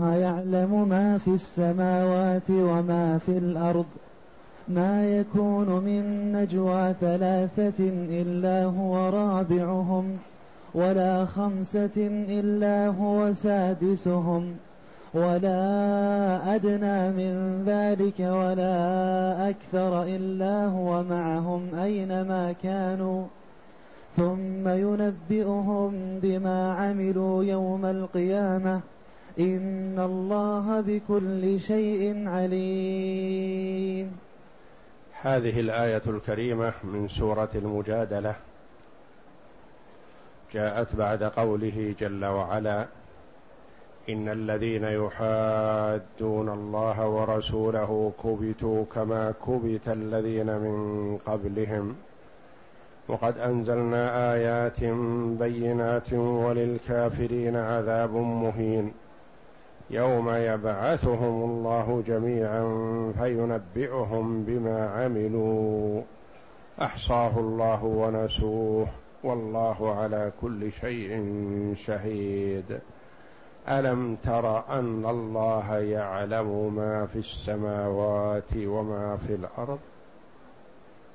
الله يعلم ما في السماوات وما في الأرض. ما يكون من نجوى ثلاثة إلا هو رابعهم ولا خمسة إلا هو سادسهم. ولا أدنى من ذلك ولا أكثر إلا هو معهم أينما كانوا. ثم ينبئهم بما عملوا يوم القيامة. إن الله بكل شيء عليم. هذه الآية الكريمة من سورة المجادلة. جاءت بعد قوله جل وعلا إن الذين يحادون الله ورسوله كبتوا كما كبت الذين من قبلهم. وقد أنزلنا آيات بينات وللكافرين عذاب مهين. يوم يبعثهم الله جميعا فينبئهم بما عملوا. أحصاه الله ونسوه. والله على كل شيء شهيد. ألم تر أن الله يعلم ما في السماوات وما في الأرض؟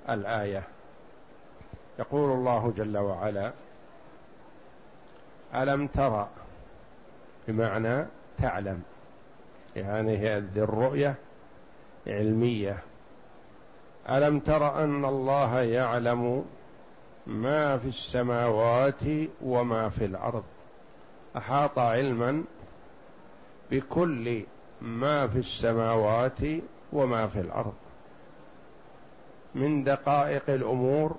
الآية. يقول الله جل وعلا ألم تر بمعنى تعلم. يعني هذه الرؤية علمية. ألم تر أن الله يعلم ما في السماوات وما في الأرض؟ أحاط علما بكل ما في السماوات وما في الأرض. من دقائق الأمور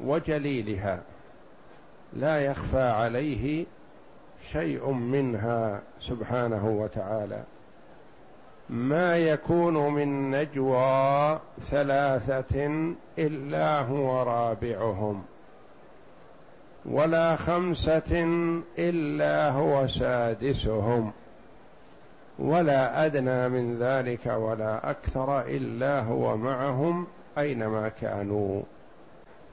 وجليلها لا يخفى عليه شيء منها سبحانه وتعالى. ما يكون من نجوى ثلاثة إلا هو رابعهم. ولا خمسة إلا هو سادسهم. ولا أدنى من ذلك ولا أكثر إلا هو معهم أينما كانوا.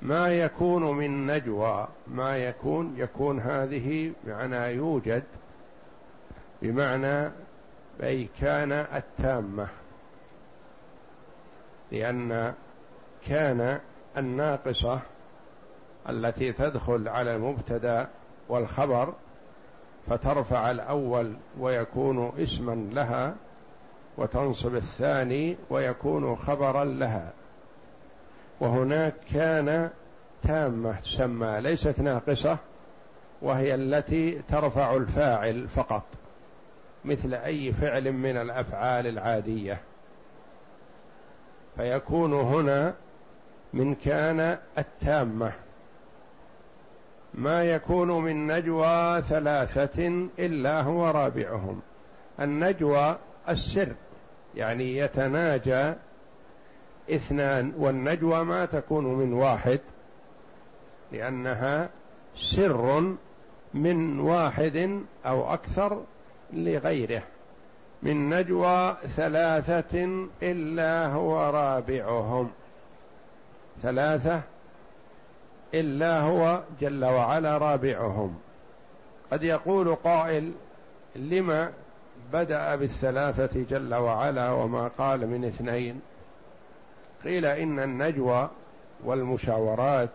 ما يكون من نجوى ما يكون يكون هذه معنى يوجد بمعنى أي كان التامة. لأن كان الناقصة التي تدخل على المبتدا والخبر فترفع الأول ويكون اسما لها وتنصب الثاني ويكون خبرا لها. وهناك كان تامة تسمى ليست ناقصة وهي التي ترفع الفاعل فقط مثل أي فعل من الأفعال العادية. فيكون هنا من كان التامة. ما يكون من نجوى ثلاثة إلا هو رابعهم. النجوى السر يعني يتناجى اثنان والنجوى ما تكون من واحد لأنها سر من واحد أو أكثر لغيره. من نجوى ثلاثة إلا هو رابعهم. ثلاثة إلا هو جل وعلا رابعهم. قد يقول قائل لما بدأ بالثلاثة جل وعلا وما قال من اثنين؟ قيل إن النجوى والمشاورات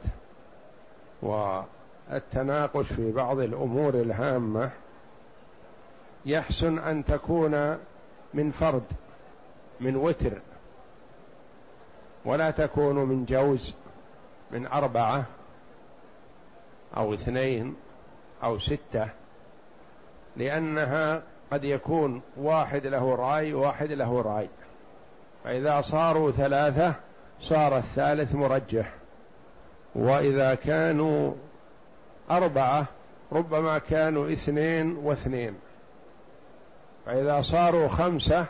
والتناقش في بعض الأمور الهامة يحسن أن تكون من فرد من وتر ولا تكون من جوز من أربعة أو اثنين أو ستة لأنها قد يكون واحد له رأي واحد له رأي. فإذا صاروا ثلاثة صار الثالث مرجح. وإذا كانوا أربعة ربما كانوا اثنين واثنين. فإذا صاروا خمسة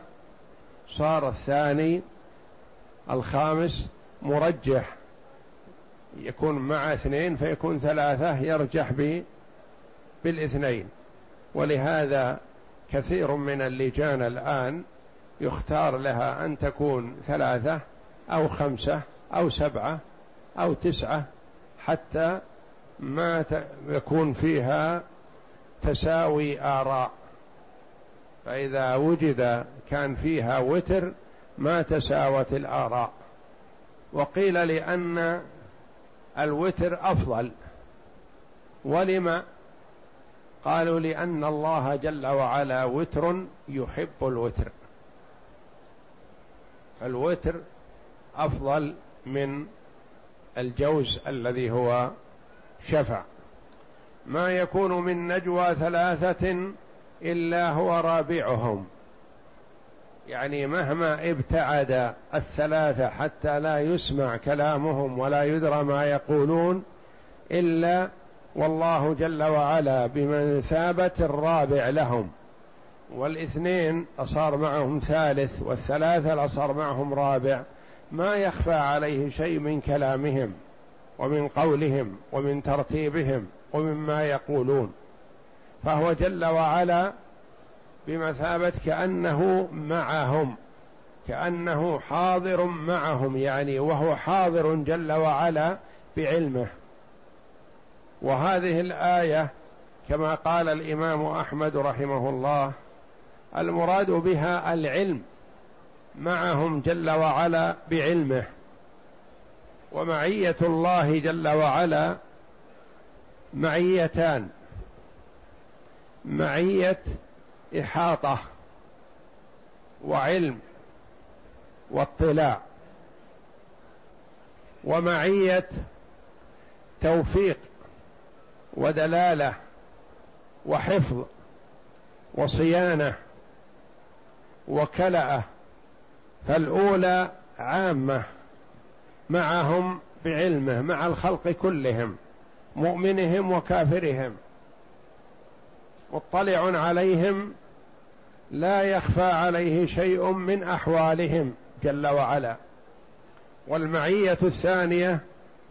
صار الثاني الخامس مرجح. يكون مع اثنين فيكون ثلاثة يرجح بالاثنين. ولهذا كثير من اللجان الآن يختار لها أن تكون ثلاثة أو خمسة أو سبعة أو تسعة حتى ما يكون فيها تساوي آراء. فإذا وجد كان فيها وتر ما تساوت الآراء. وقيل لأن الوتر أفضل. ولم قالوا لأن الله جل وعلا وتر يحب الوتر. الوتر أفضل من الجوز الذي هو شفع. ما يكون من نجوى ثلاثة إلا هو رابعهم. يعني مهما ابتعد الثلاثة حتى لا يسمع كلامهم ولا يدرى ما يقولون إلا والله جل وعلا بمثابة الرابع لهم. والاثنين أصار معهم ثالث والثلاثة أصار معهم رابع. ما يخفى عليه شيء من كلامهم ومن قولهم ومن ترتيبهم ومما يقولون. فهو جل وعلا بمثابة كأنه معهم كأنه حاضر معهم يعني وهو حاضر جل وعلا بعلمه. وهذه الآية كما قال الإمام أحمد رحمه الله المراد بها العلم معهم جل وعلا بعلمه. ومعية الله جل وعلا معيتان. معية إحاطة وعلم واطلاع. ومعية توفيق ودلالة وحفظ وصيانة وكلأه فالأولى عامة معهم بعلمه مع الخلق كلهم مؤمنهم وكافرهم. مطلع عليهم لا يخفى عليه شيء من أحوالهم جل وعلا. والمعية الثانية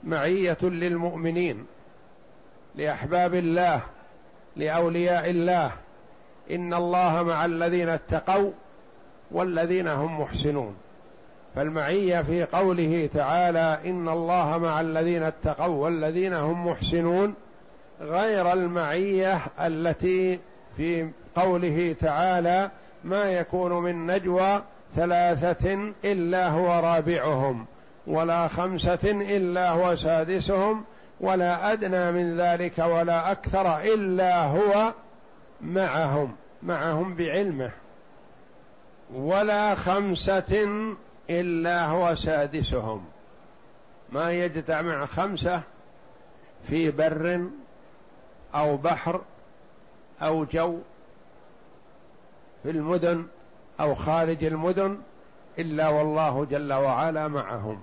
معية للمؤمنين لأحباب الله لأولياء الله. إن الله مع الذين اتقوا والذين هم محسنون. فالمعية في قوله تعالى إن الله مع الذين اتقوا والذين هم محسنون غير المعية التي في قوله تعالى ما يكون من نجوى ثلاثة إلا هو رابعهم ولا خمسة إلا هو سادسهم ولا أدنى من ذلك ولا أكثر إلا هو معهم معهم بعلمه. ولا خمسة إلا هو سادسهم. ما يجتمع خمسة في بر أو بحر أو جو في المدن أو خارج المدن إلا والله جل وعلا معهم.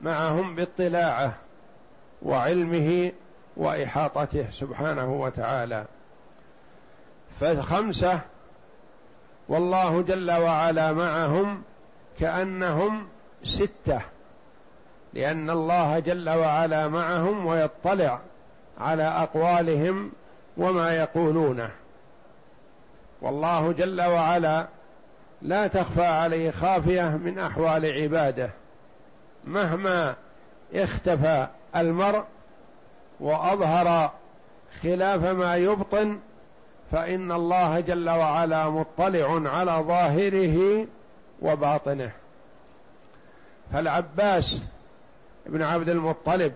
معهم باطلاعه وعلمه وإحاطته سبحانه وتعالى. فالخمسة والله جل وعلا معهم كأنهم ستة لأن الله جل وعلا معهم ويطلع على أقوالهم وما يقولونه. والله جل وعلا لا تخفى عليه خافية من أحوال عباده مهما اختفى المرء وأظهر خلاف ما يبطن فإن الله جل وعلا مطلع على ظاهره وباطنه. فالعباس بن عبد المطلب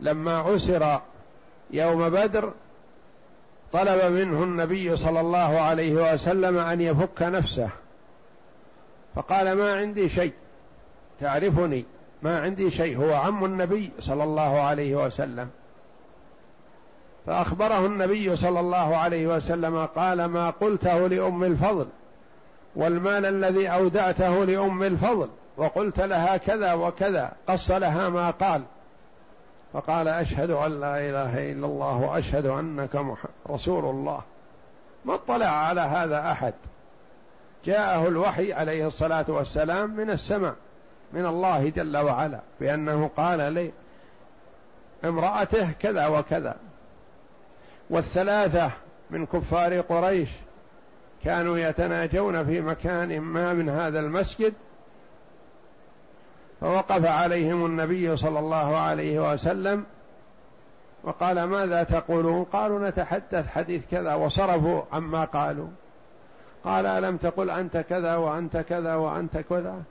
لما اسر يوم بدر طلب منه النبي صلى الله عليه وسلم أن يفك نفسه. فقال ما عندي شيء تعرفني ما عندي شيء هو عم النبي صلى الله عليه وسلم. فأخبره النبي صلى الله عليه وسلم قال ما قلته لأم الفضل والمال الذي أودعته لأم الفضل وقلت لها كذا وكذا قص لها ما قال. فقال أشهد أن لا إله إلا الله وأشهد أنك رسول الله. ما اطلع على هذا أحد. جاءه الوحي عليه الصلاة والسلام من السماء من الله جل وعلا بأنه قال لي امرأته كذا وكذا. والثلاثة من كفار قريش كانوا يتناجون في مكان ما من هذا المسجد فوقف عليهم النبي صلى الله عليه وسلم وقال ماذا تقولون؟ قالوا نتحدث حديث كذا وصرفوا عما قالوا. قال ألم تقل أنت كذا وأنت كذا وأنت كذا؟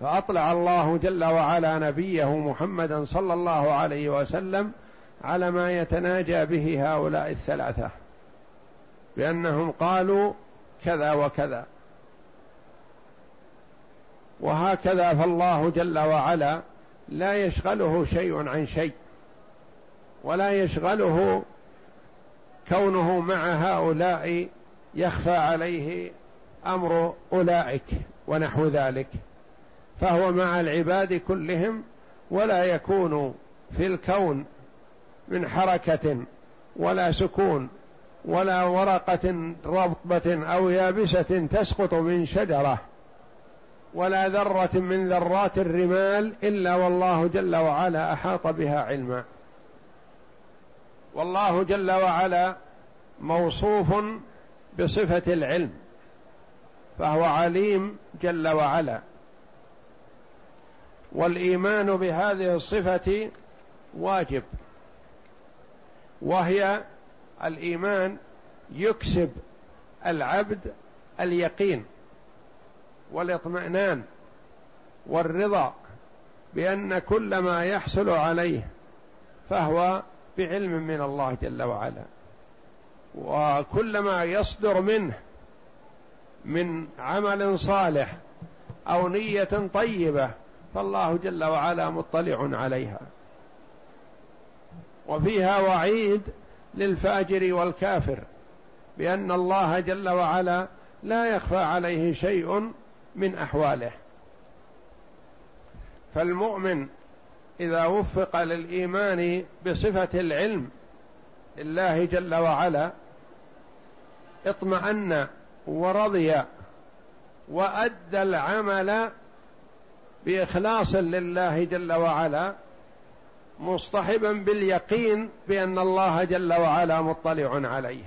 فأطلع الله جل وعلا نبيه محمدا صلى الله عليه وسلم على ما يتناجى به هؤلاء الثلاثة بأنهم قالوا كذا وكذا. وهكذا فالله جل وعلا لا يشغله شيء عن شيء ولا يشغله كونه مع هؤلاء يخفى عليه أمر أولئك ونحو ذلك. فهو مع العباد كلهم ولا يكون في الكون من حركة ولا سكون ولا ورقة رطبة أو يابسة تسقط من شجرة ولا ذرة من ذرات الرمال إلا والله جل وعلا أحاط بها علما. والله جل وعلا موصوف بصفة العلم فهو عليم جل وعلا. والإيمان بهذه الصفة واجب. وهي الإيمان يكسب العبد اليقين والاطمئنان والرضا بأن كل ما يحصل عليه فهو بعلم من الله جل وعلا. وكل ما يصدر منه من عمل صالح أو نية طيبة فالله جل وعلا مطلع عليها. وفيها وعيد للفاجر والكافر بأن الله جل وعلا لا يخفى عليه شيء من أحواله. فالمؤمن إذا وفق للإيمان بصفة العلم لله جل وعلا اطمأن ورضي وأدى العمل بإخلاص لله جل وعلا مصطحبا باليقين بأن الله جل وعلا مطلع عليه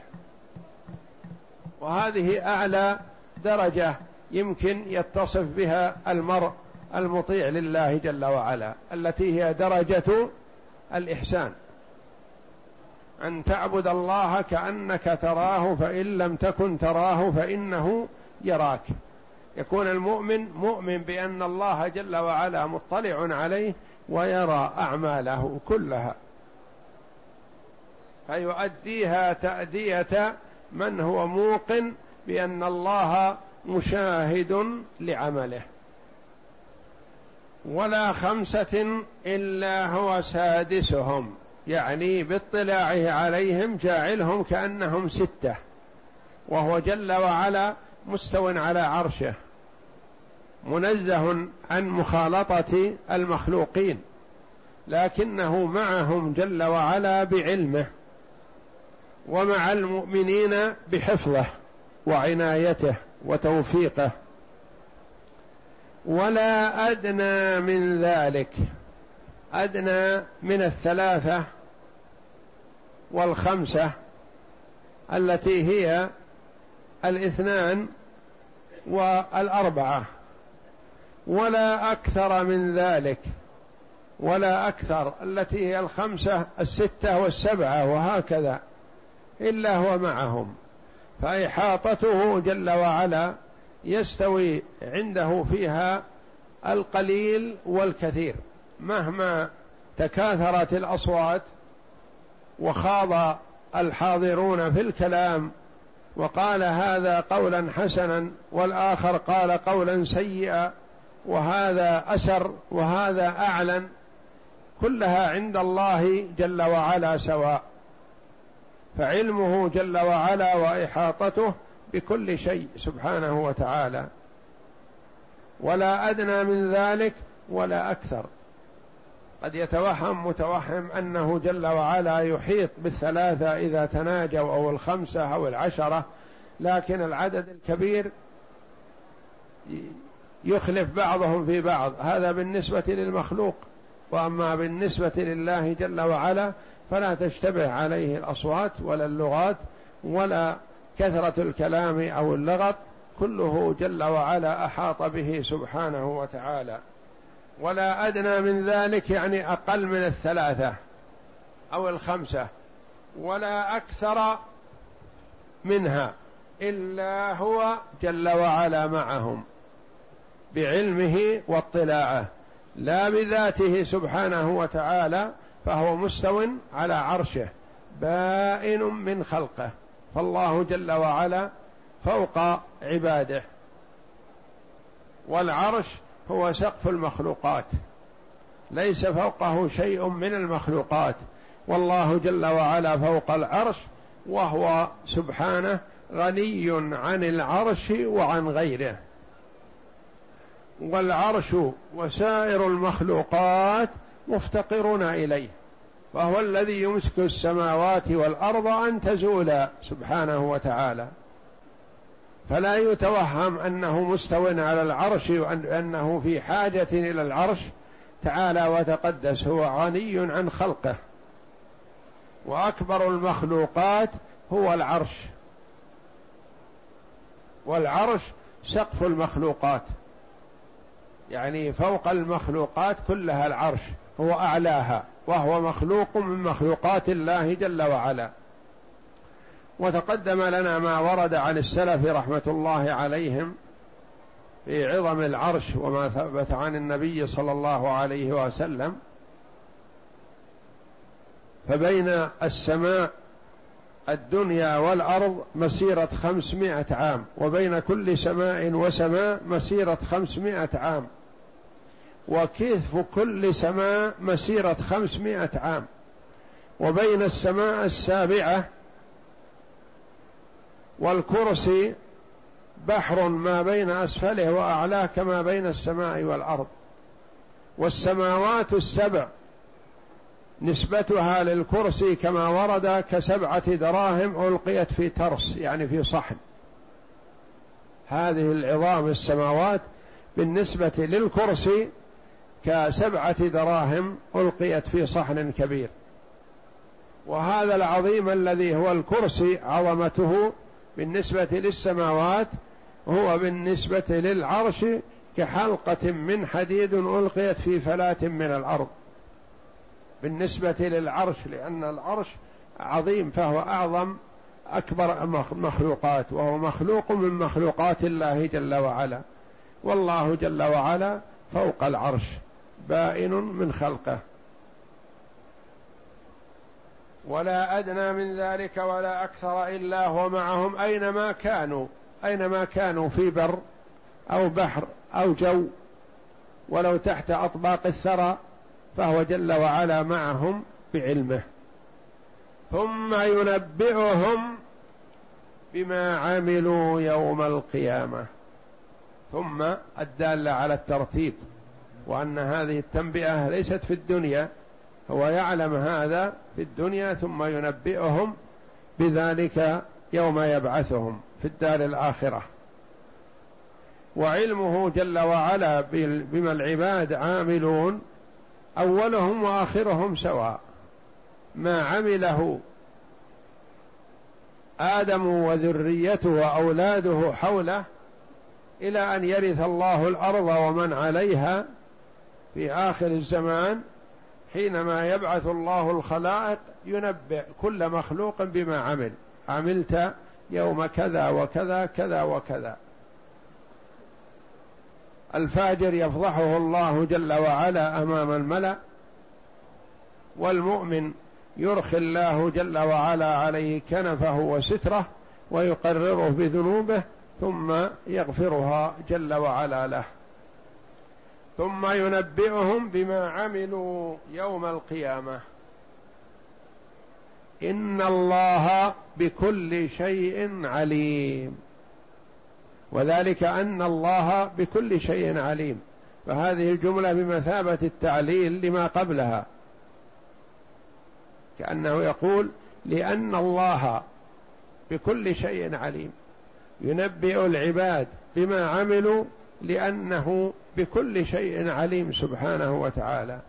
وهذه أعلى درجة يمكن يتصف بها المرء المطيع لله جل وعلا التي هي درجة الإحسان. أن تعبد الله كأنك تراه فإن لم تكن تراه فإنه يراك. يكون المؤمن مؤمن بأن الله جل وعلا مطلع عليه ويرى أعماله كلها. فيؤديها تأدية من هو موقن بأن الله مشاهد لعمله. ولا خمسة إلا هو سادسهم يعني باطلاعه عليهم جاعلهم كأنهم ستة. وهو جل وعلا مستو على عرشه. منزه عن مخالطة المخلوقين لكنه معهم جل وعلا بعلمه ومع المؤمنين بحفظه وعنايته وتوفيقه. ولا أدنى من ذلك أدنى من الثلاثة والخمسة التي هي الاثنان والأربعة. ولا أكثر من ذلك ولا أكثر التي هي الخمسة الستة والسبعة وهكذا إلا هو معهم. فإحاطته جل وعلا يستوي عنده فيها القليل والكثير. مهما تكاثرت الأصوات وخاض الحاضرون في الكلام وقال هذا قولا حسنا والآخر قال قولا سيئا وهذا أسر وهذا أعلن كلها عند الله جل وعلا سواء فعلمه جل وعلا وإحاطته بكل شيء سبحانه وتعالى. ولا أدنى من ذلك ولا أكثر. قد يتوهم متوهم أنه جل وعلا يحيط بالثلاثة إذا تناجوا أو الخمسة أو العشرة لكن العدد الكبير يخلف بعضهم في بعض. هذا بالنسبة للمخلوق. وأما بالنسبة لله جل وعلا فلا تشتبه عليه الأصوات ولا اللغات ولا كثرة الكلام أو اللغط. كله جل وعلا أحاط به سبحانه وتعالى. ولا أدنى من ذلك يعني أقل من الثلاثة أو الخمسة ولا أكثر منها إلا هو جل وعلا معهم. بعلمه واطلاعه لا بذاته سبحانه وتعالى فهو مستو على عرشه بائن من خلقه فالله جل وعلا فوق عباده. والعرش هو سقف المخلوقات ليس فوقه شيء من المخلوقات والله جل وعلا فوق العرش وهو سبحانه غني عن العرش وعن غيره. والعرش وسائر المخلوقات مفتقرون إليه فهو الذي يمسك السماوات والأرض أن تزولا سبحانه وتعالى. فلا يتوهم أنه مستو على العرش وانه في حاجة إلى العرش. تعالى وتقدس هو غني عن خلقه. وأكبر المخلوقات هو العرش. والعرش سقف المخلوقات. يعني فوق المخلوقات كلها العرش هو أعلاها وهو مخلوق من مخلوقات الله جل وعلا. وتقدم لنا ما ورد عن السلف رحمة الله عليهم في عظم العرش وما ثبت عن النبي صلى الله عليه وسلم. فبين السماء الدنيا والأرض مسيرة خمسمائة عام وبين كل سماء وسماء مسيرة خمسمائة عام. وكثف كل سماء مسيرة خمسمائة عام وبين السماء السابعة والكرسي بحر ما بين أسفله وأعلاه كما بين السماء والأرض والسماوات السبع نسبتها للكرسي كما ورد كسبعة دراهم ألقيت في ترس يعني في صحن هذه العظام السماوات بالنسبة للكرسي كسبعة دراهم ألقيت في صحن كبير. وهذا العظيم الذي هو الكرسي عظمته بالنسبة للسماوات هو بالنسبة للعرش كحلقة من حديد ألقيت في فلاة من الأرض. بالنسبة للعرش لأن العرش عظيم فهو أعظم أكبر المخلوقات وهو مخلوق من مخلوقات الله جل وعلا. والله جل وعلا فوق العرش. بائن من خلقه. ولا أدنى من ذلك ولا أكثر إلا هو معهم أينما كانوا أينما كانوا في بر أو بحر أو جو. ولو تحت أطباق الثرى فهو جل وعلا معهم بعلمه. ثم ينبئهم بما عملوا يوم القيامة. ثم الدالة على الترتيب. وأن هذه التنبئة ليست في الدنيا هو يعلم هذا في الدنيا ثم ينبئهم بذلك يوم يبعثهم في الدار الآخرة. وعلمه جل وعلا بما العباد عاملون أولهم وآخرهم سواء. ما عمله آدم وذريته وأولاده حوله إلى أن يرث الله الأرض ومن عليها في آخر الزمان حينما يبعث الله الخلائق ينبئ كل مخلوق بما عمل. عملت يوم كذا وكذا كذا وكذا. الفاجر يفضحه الله جل وعلا أمام الملأ والمؤمن يرخي الله جل وعلا عليه كنفه وستره ويقرره بذنوبه ثم يغفرها جل وعلا له. ثم ينبئهم بما عملوا يوم القيامة. إن الله بكل شيء عليم. وذلك أن الله بكل شيء عليم. فهذه الجملة بمثابة التعليل لما قبلها. كأنه يقول لأن الله بكل شيء عليم. ينبئ العباد بما عملوا لأنه بكل شيء عليم سبحانه وتعالى.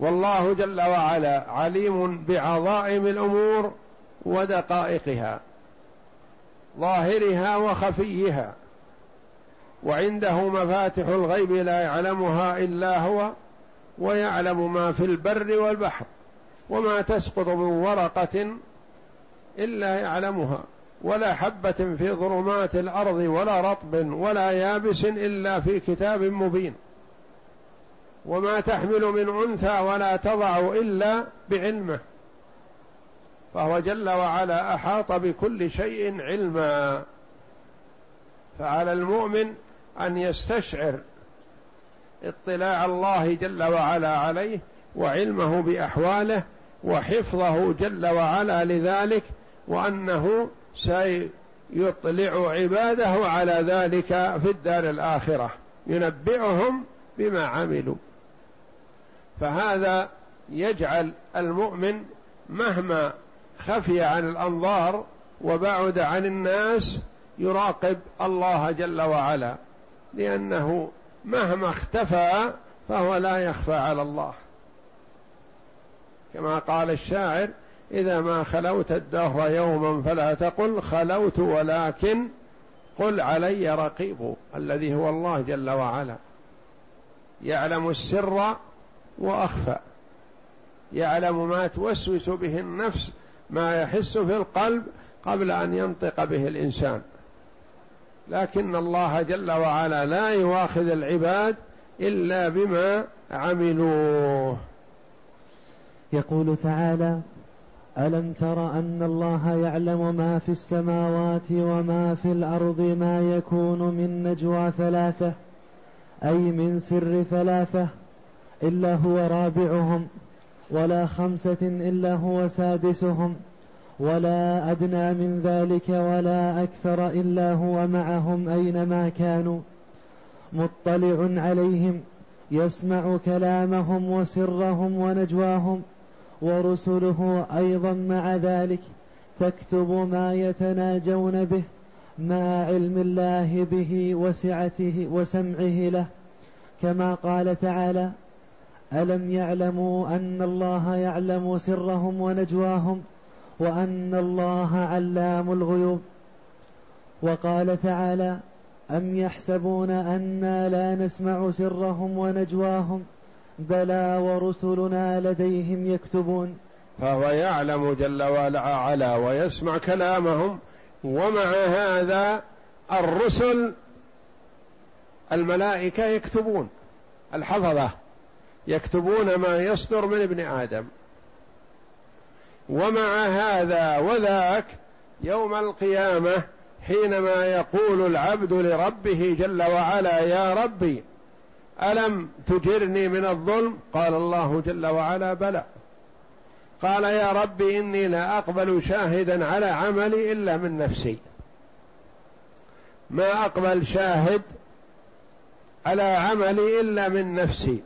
والله جل وعلا عليم بعظائم الأمور ودقائقها ظاهرها وخفيها وعنده مفاتح الغيب لا يعلمها إلا هو ويعلم ما في البر والبحر وما تسقط من ورقة إلا يعلمها. ولا حبة في ظلمات الأرض ولا رطب ولا يابس إلا في كتاب مبين. وما تحمل من أنثى ولا تضع إلا بعلمه. فهو جل وعلا أحاط بكل شيء علما. فعلى المؤمن أن يستشعر اطلاع الله جل وعلا عليه وعلمه بأحواله وحفظه جل وعلا لذلك وأنه سيطلع عباده على ذلك في الدار الآخرة. ينبئهم بما عملوا. فهذا يجعل المؤمن مهما خفي عن الأنظار وبعد عن الناس يراقب الله جل وعلا. لأنه مهما اختفى فهو لا يخفى على الله. كما قال الشاعر إذا ما خلوت الدهر يوما فلا تقل خلوت ولكن قل علي رقيب الذي هو الله جل وعلا. يعلم السر وأخفى. يعلم ما توسوس به النفس ما يحس في القلب قبل أن ينطق به الإنسان. لكن الله جل وعلا لا يواخذ العباد إلا بما عملوه. يقول تعالى ألم تر أن الله يعلم ما في السماوات وما في الأرض ما يكون من نجوى ثلاثة أي من سر ثلاثة إلا هو رابعهم ولا خمسة إلا هو سادسهم ولا أدنى من ذلك ولا أكثر إلا هو معهم أينما كانوا. مطلع عليهم يسمع كلامهم وسرهم ونجواهم. ورسله أيضا مع ذلك تكتب ما يتناجون به مع علم الله به وسعته وسمعه له. كما قال تعالى ألم يعلموا أن الله يعلم سرهم ونجواهم وأن الله علام الغيوب؟ وقال تعالى أم يحسبون أنا لا نسمع سرهم ونجواهم؟ بلى ورسلنا لديهم يكتبون. فهو يعلم جل وعلا ويسمع كلامهم ومع هذا الرسل الملائكة يكتبون الحفظة يكتبون ما يصدر من ابن آدم. ومع هذا وذاك يوم القيامة حينما يقول العبد لربه جل وعلا يا ربي ألم تجرني من الظلم؟ قال الله جل وعلا بلى. قال يا ربي إني لا أقبل شاهدا على عملي إلا من نفسي. ما أقبل شاهد على عملي إلا من نفسي.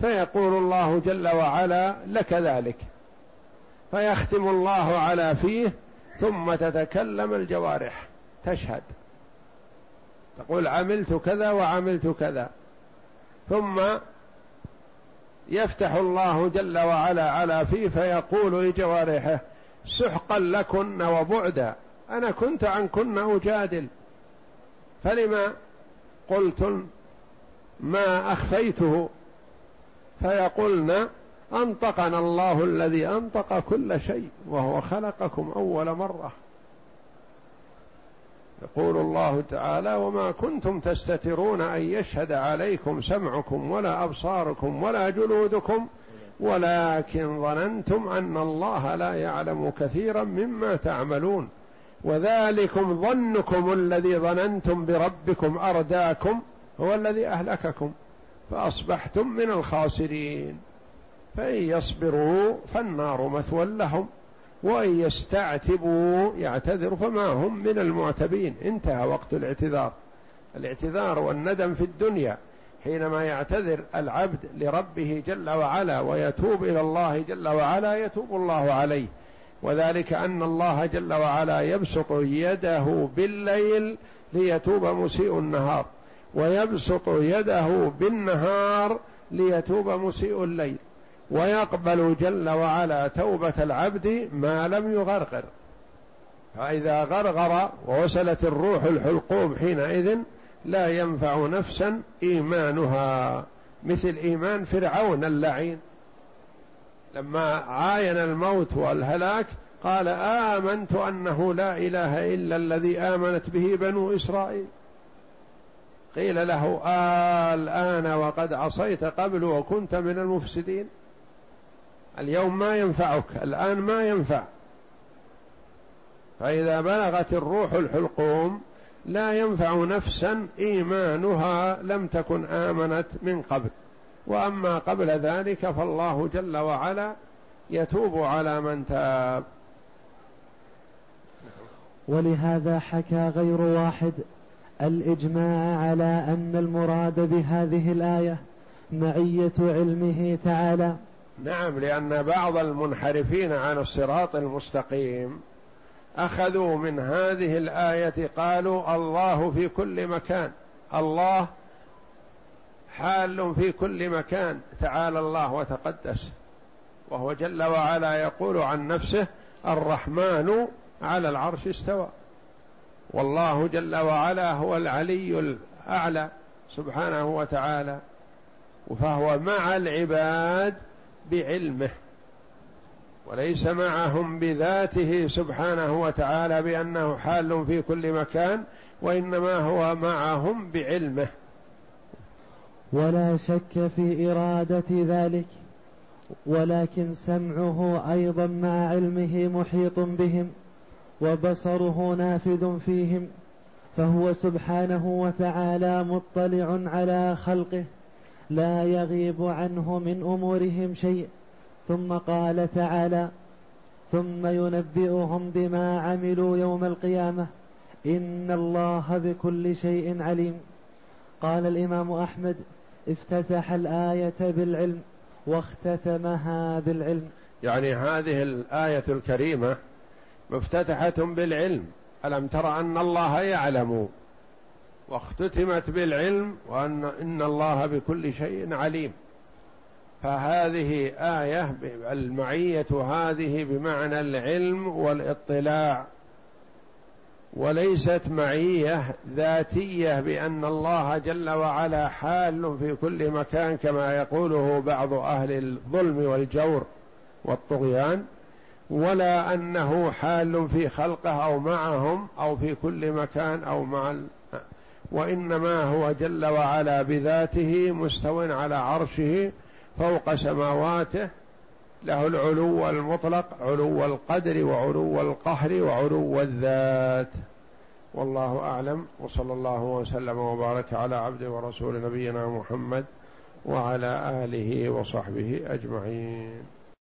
فيقول الله جل وعلا لك ذلك. فيختم الله على فيه ثم تتكلم الجوارح. تشهد. تقول عملت كذا وعملت كذا. ثم يفتح الله جل وعلا على فيه فيقول لجوارحه سحقا لكن وبعدا أنا كنت عنكن أجادل فلما قلتن ما أخفيته؟ فيقولن أنطقنا الله الذي أنطق كل شيء وهو خلقكم أول مرة. يقول الله تعالى وما كنتم تستترون أن يشهد عليكم سمعكم ولا أبصاركم ولا جلودكم ولكن ظننتم أن الله لا يعلم كثيرا مما تعملون. وذلكم ظنكم الذي ظننتم بربكم أرداكم هو الذي أهلككم فأصبحتم من الخاسرين. فإن يصبروا فالنار مثوى لهم. وإن يستعتبوا يعتذر فما هم من المعتبين. انتهى وقت الاعتذار. الاعتذار والندم في الدنيا حينما يعتذر العبد لربه جل وعلا ويتوب إلى الله جل وعلا يتوب الله عليه. وذلك أن الله جل وعلا يبسط يده بالليل ليتوب مسيء النهار ويبسط يده بالنهار ليتوب مسيء الليل. ويقبل جل وعلا توبة العبد ما لم يغرغر. فإذا غرغر ووصلت الروح الحلقوم حينئذ لا ينفع نفسا إيمانها. مثل إيمان فرعون اللعين. لما عاين الموت والهلاك قال آمنت أنه لا إله إلا الذي آمنت به بنو إسرائيل. قيل له آه الان وقد عصيت قبل وكنت من المفسدين. اليوم ما ينفعك الآن ما ينفع. فإذا بلغت الروح الحلقوم لا ينفع نفسا إيمانها لم تكن آمنت من قبل. وأما قبل ذلك فالله جل وعلا يتوب على من تاب. ولهذا حكى غير واحد الإجماع على أن المراد بهذه الآية معية علمه تعالى. نعم لأن بعض المنحرفين عن الصراط المستقيم أخذوا من هذه الآية قالوا الله في كل مكان الله حال في كل مكان تعالى الله وتقدس. وهو جل وعلا يقول عن نفسه الرحمن على العرش استوى. والله جل وعلا هو العلي الأعلى سبحانه وتعالى فهو مع العباد بعلمه وليس معهم بذاته سبحانه وتعالى بأنه حال في كل مكان وإنما هو معهم بعلمه. ولا شك في إرادة ذلك ولكن سمعه أيضا مع علمه محيط بهم وبصره نافذ فيهم فهو سبحانه وتعالى مطلع على خلقه. لا يغيب عنه من أمورهم شيء. ثم قال تعالى ثم ينبئهم بما عملوا يوم القيامة. إن الله بكل شيء عليم. قال الإمام أحمد افتتح الآية بالعلم واختتمها بالعلم. يعني هذه الآية الكريمة مفتتحة بالعلم. ألم تر أن الله يعلم؟ واختتمت بالعلم وأن إن الله بكل شيء عليم. فهذه آية المعية هذه بمعنى العلم والاطلاع. وليست معية ذاتية بأن الله جل وعلا حال في كل مكان كما يقوله بعض أهل الظلم والجور والطغيان ولا أنه حال في خلقه أو معهم أو في كل مكان أو مع ال... وإنما هو جل وعلا بذاته مستو على عرشه فوق سماواته. له العلو المطلق علو القدر وعلو القهر وعلو الذات. والله أعلم. وصلى الله وسلم وبارك على عبد ورسول نبينا محمد وعلى آله وصحبه أجمعين.